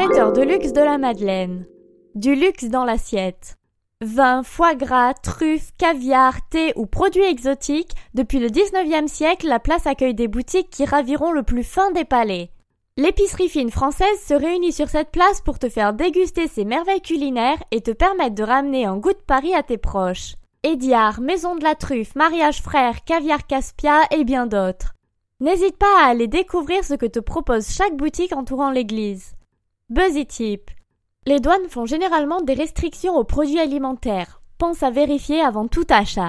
traiteur de luxe de la Madeleine. Du luxe dans l'assiette. Vin, foie gras, truffes, caviar, thé ou produits exotiques, depuis le 19e siècle, la place accueille des boutiques qui raviront le plus fin des palais. L'épicerie fine française se réunit sur cette place pour te faire déguster ses merveilles culinaires et te permettre de ramener un goût de Paris à tes proches. Édiard, Maison de la Truffe, Mariage Frère, Caviar Caspia et bien d'autres. N'hésite pas à aller découvrir ce que te propose chaque boutique entourant l'église. Buzzy Tip. Les douanes font généralement des restrictions aux produits alimentaires. Pense à vérifier avant tout achat.